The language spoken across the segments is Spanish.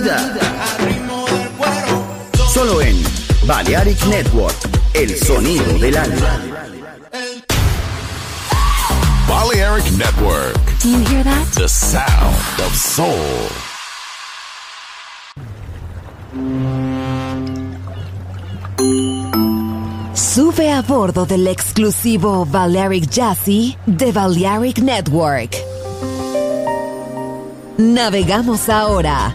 vida. Solo en Balearic Network, el sonido del alma. Balearic Network, Do you hear that? the sound of soul. Sube a bordo del exclusivo Balearic Jazzy de Balearic Network. Navegamos ahora.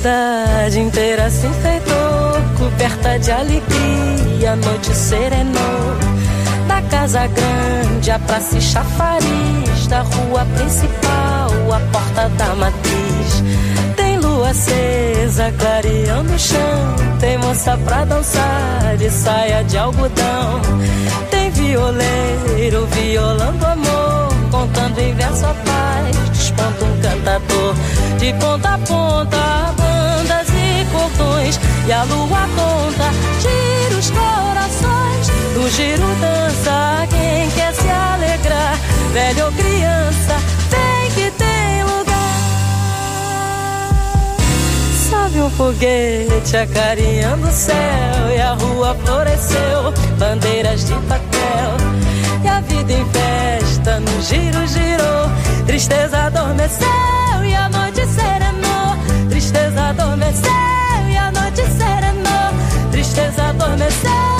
Cidade inteira se enfeitou, coberta de alegria, a noite serenou. Da casa grande, a praça e chafariz, da rua principal, a porta da matriz. Tem lua acesa, clareando o chão, tem moça pra dançar de saia de algodão. Tem violeiro violando amor, contando em verso a paz, desponta um cantador. De ponta a ponta, e a lua conta, gira os corações. Do giro dança quem quer se alegrar, velho ou criança, tem que tem lugar. Sobe um foguete acarinhando o céu e a rua floresceu, bandeiras de papel. E a vida em festa no giro girou, tristeza adormeceu e a noite serenou. Tristeza adormeceu Tristeza adormeceu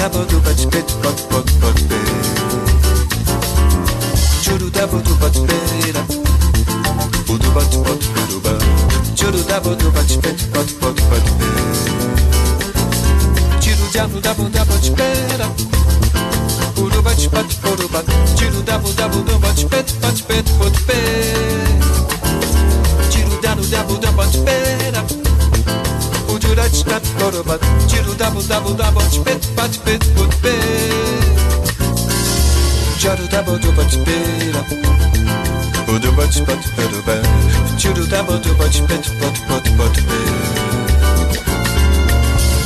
da bodu bat spit bat bat bat be Chudu da bodu bat spira Bodu bat bat bodu ba Chudu da bodu bat spit bat bat bat be Chudu da bodu bat spira bit put bit dabo du bot pira Budu bot pot peru be dabo du bot pit pot pot pot pit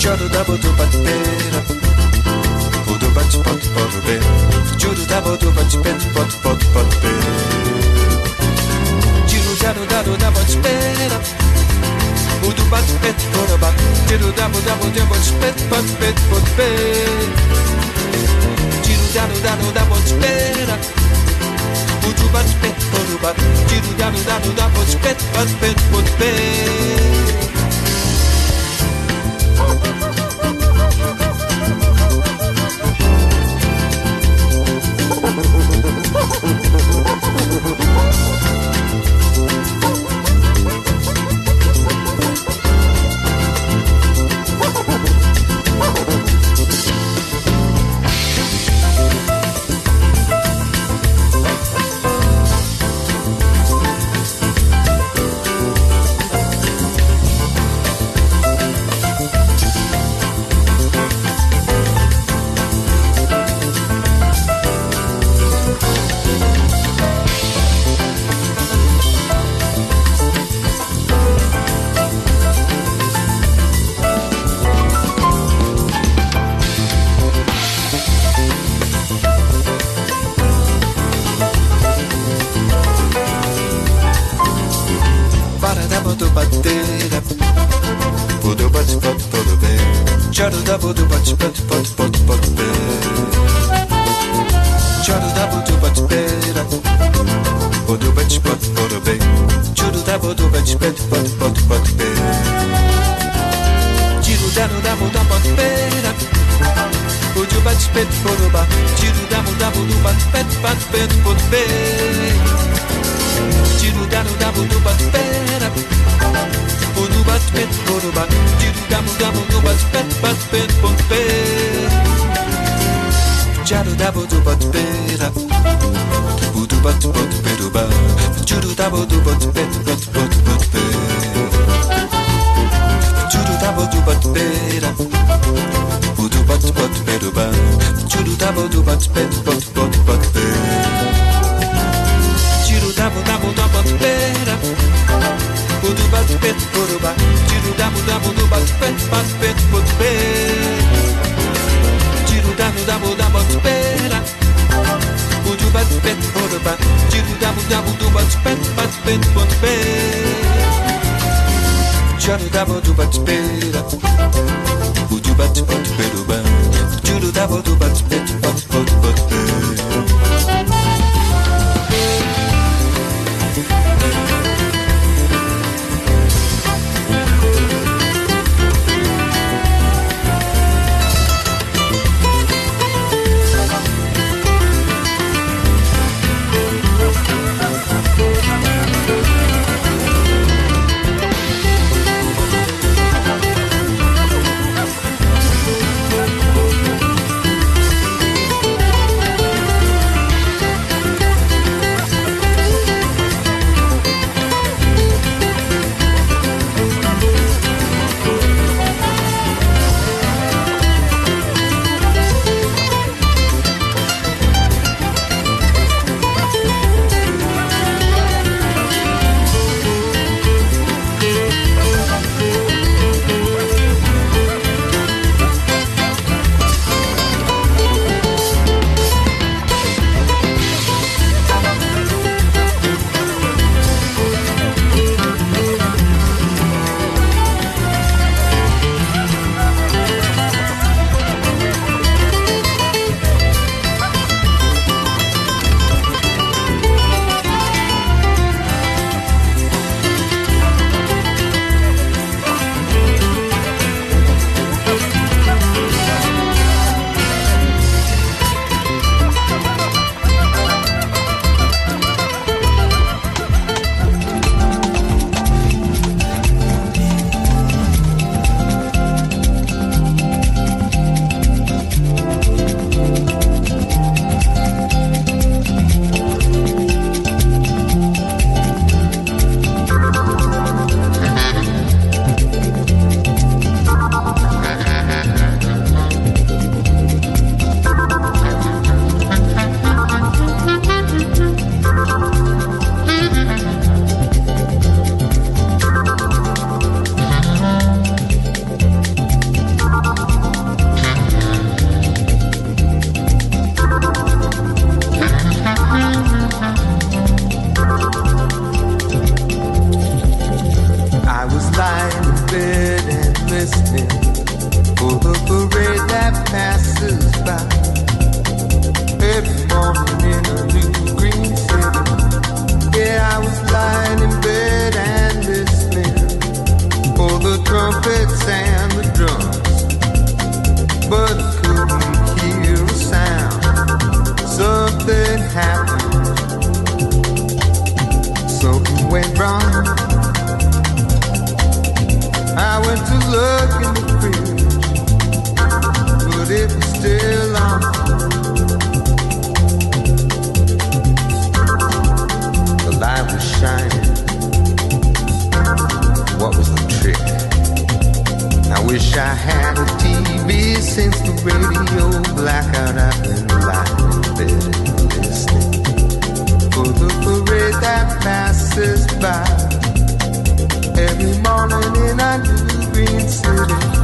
Churu dabo du bot pira be dabo du bot pit pot pot pot pit Churu dabo pira pit Tiro, dabo, dabo, dabo, spit but spit but spit. Diddle dabble dabo, dabble spit. Budu but spit budu but. Diddle dabo, dabble dabble spit but spit but spit. dabo do bot pera Budu bot bot peru ba Juru dabo do bot pet bot bot bot pera Juru dabo do bot pera Budu bot bot peru ba Juru dabo do bot pet double do but spin the trumpets and the drums. But couldn't hear a sound. Something happened. Something went wrong. I went to look in the fridge, but it was still wish I had a TV since the radio blackout. I've been lying in and listening for the parade that passes by every morning in a new green city.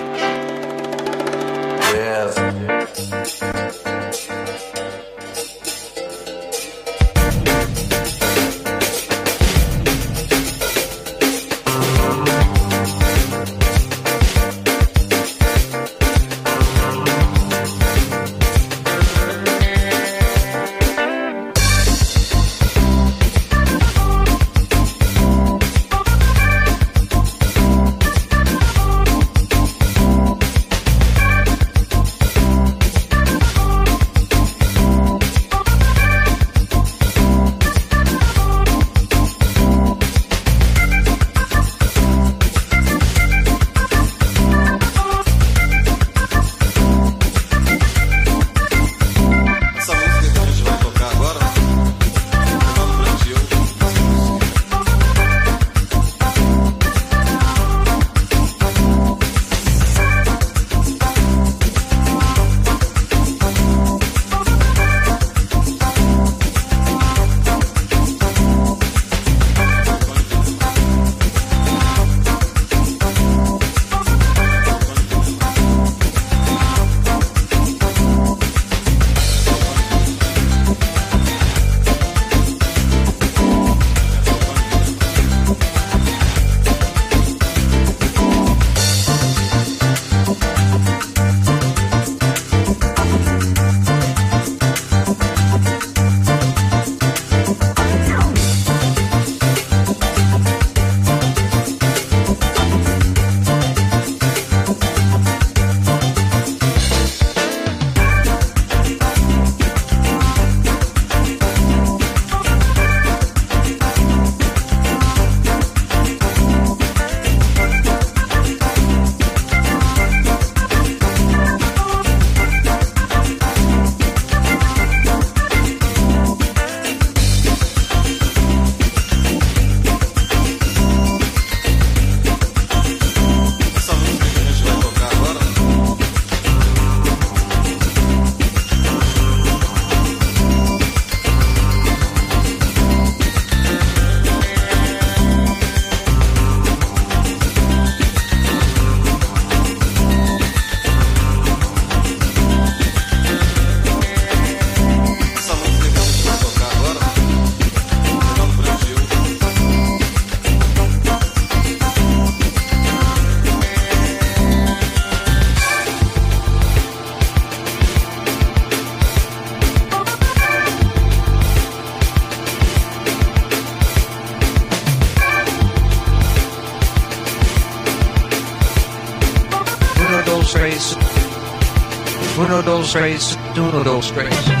doodle strays, doodle strays.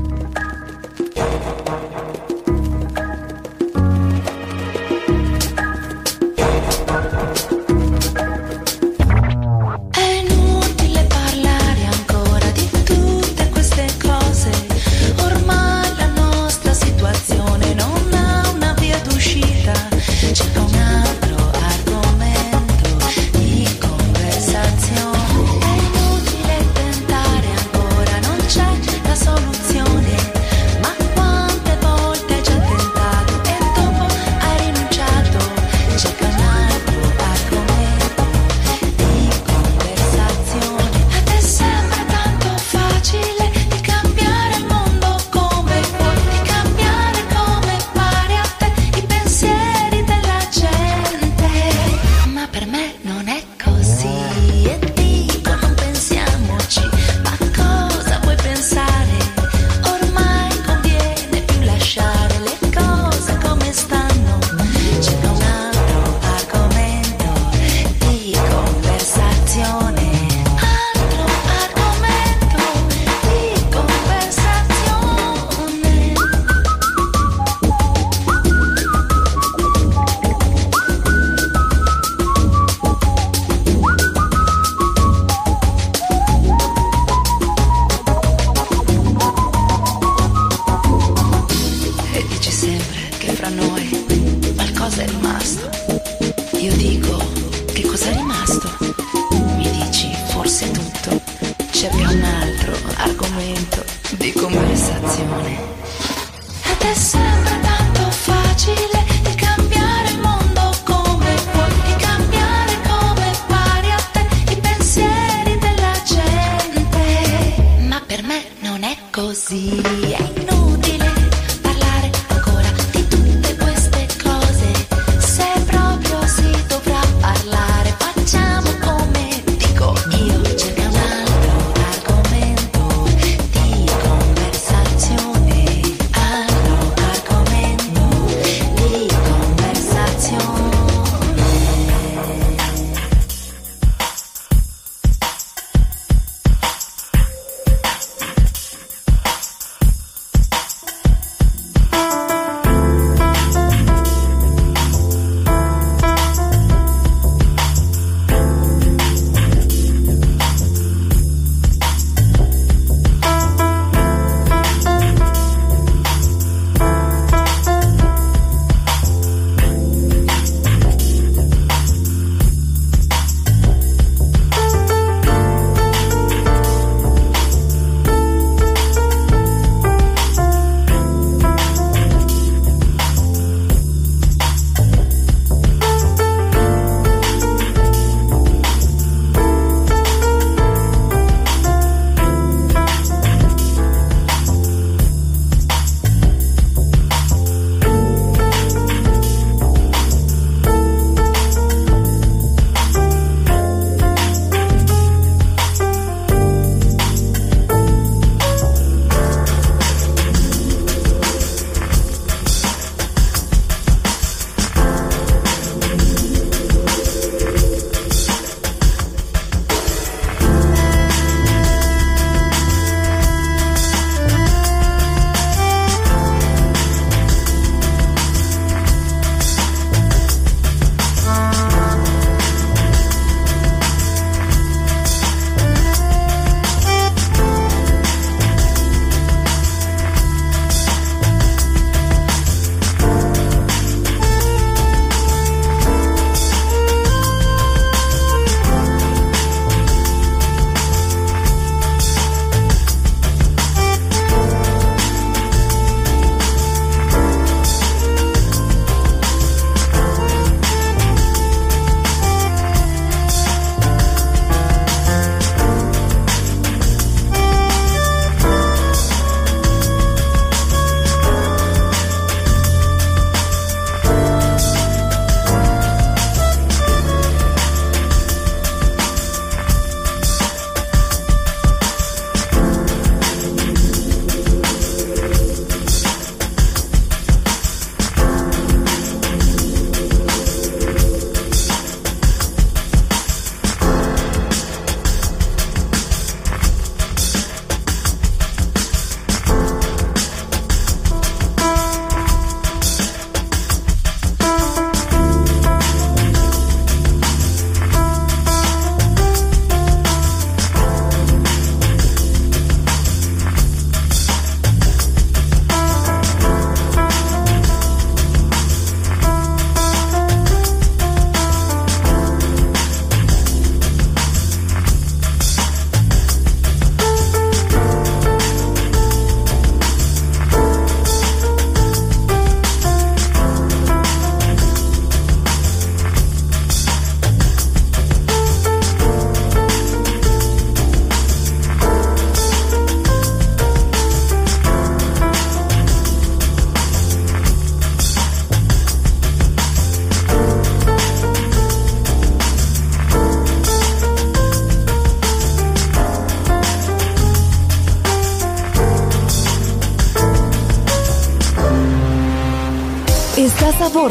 così.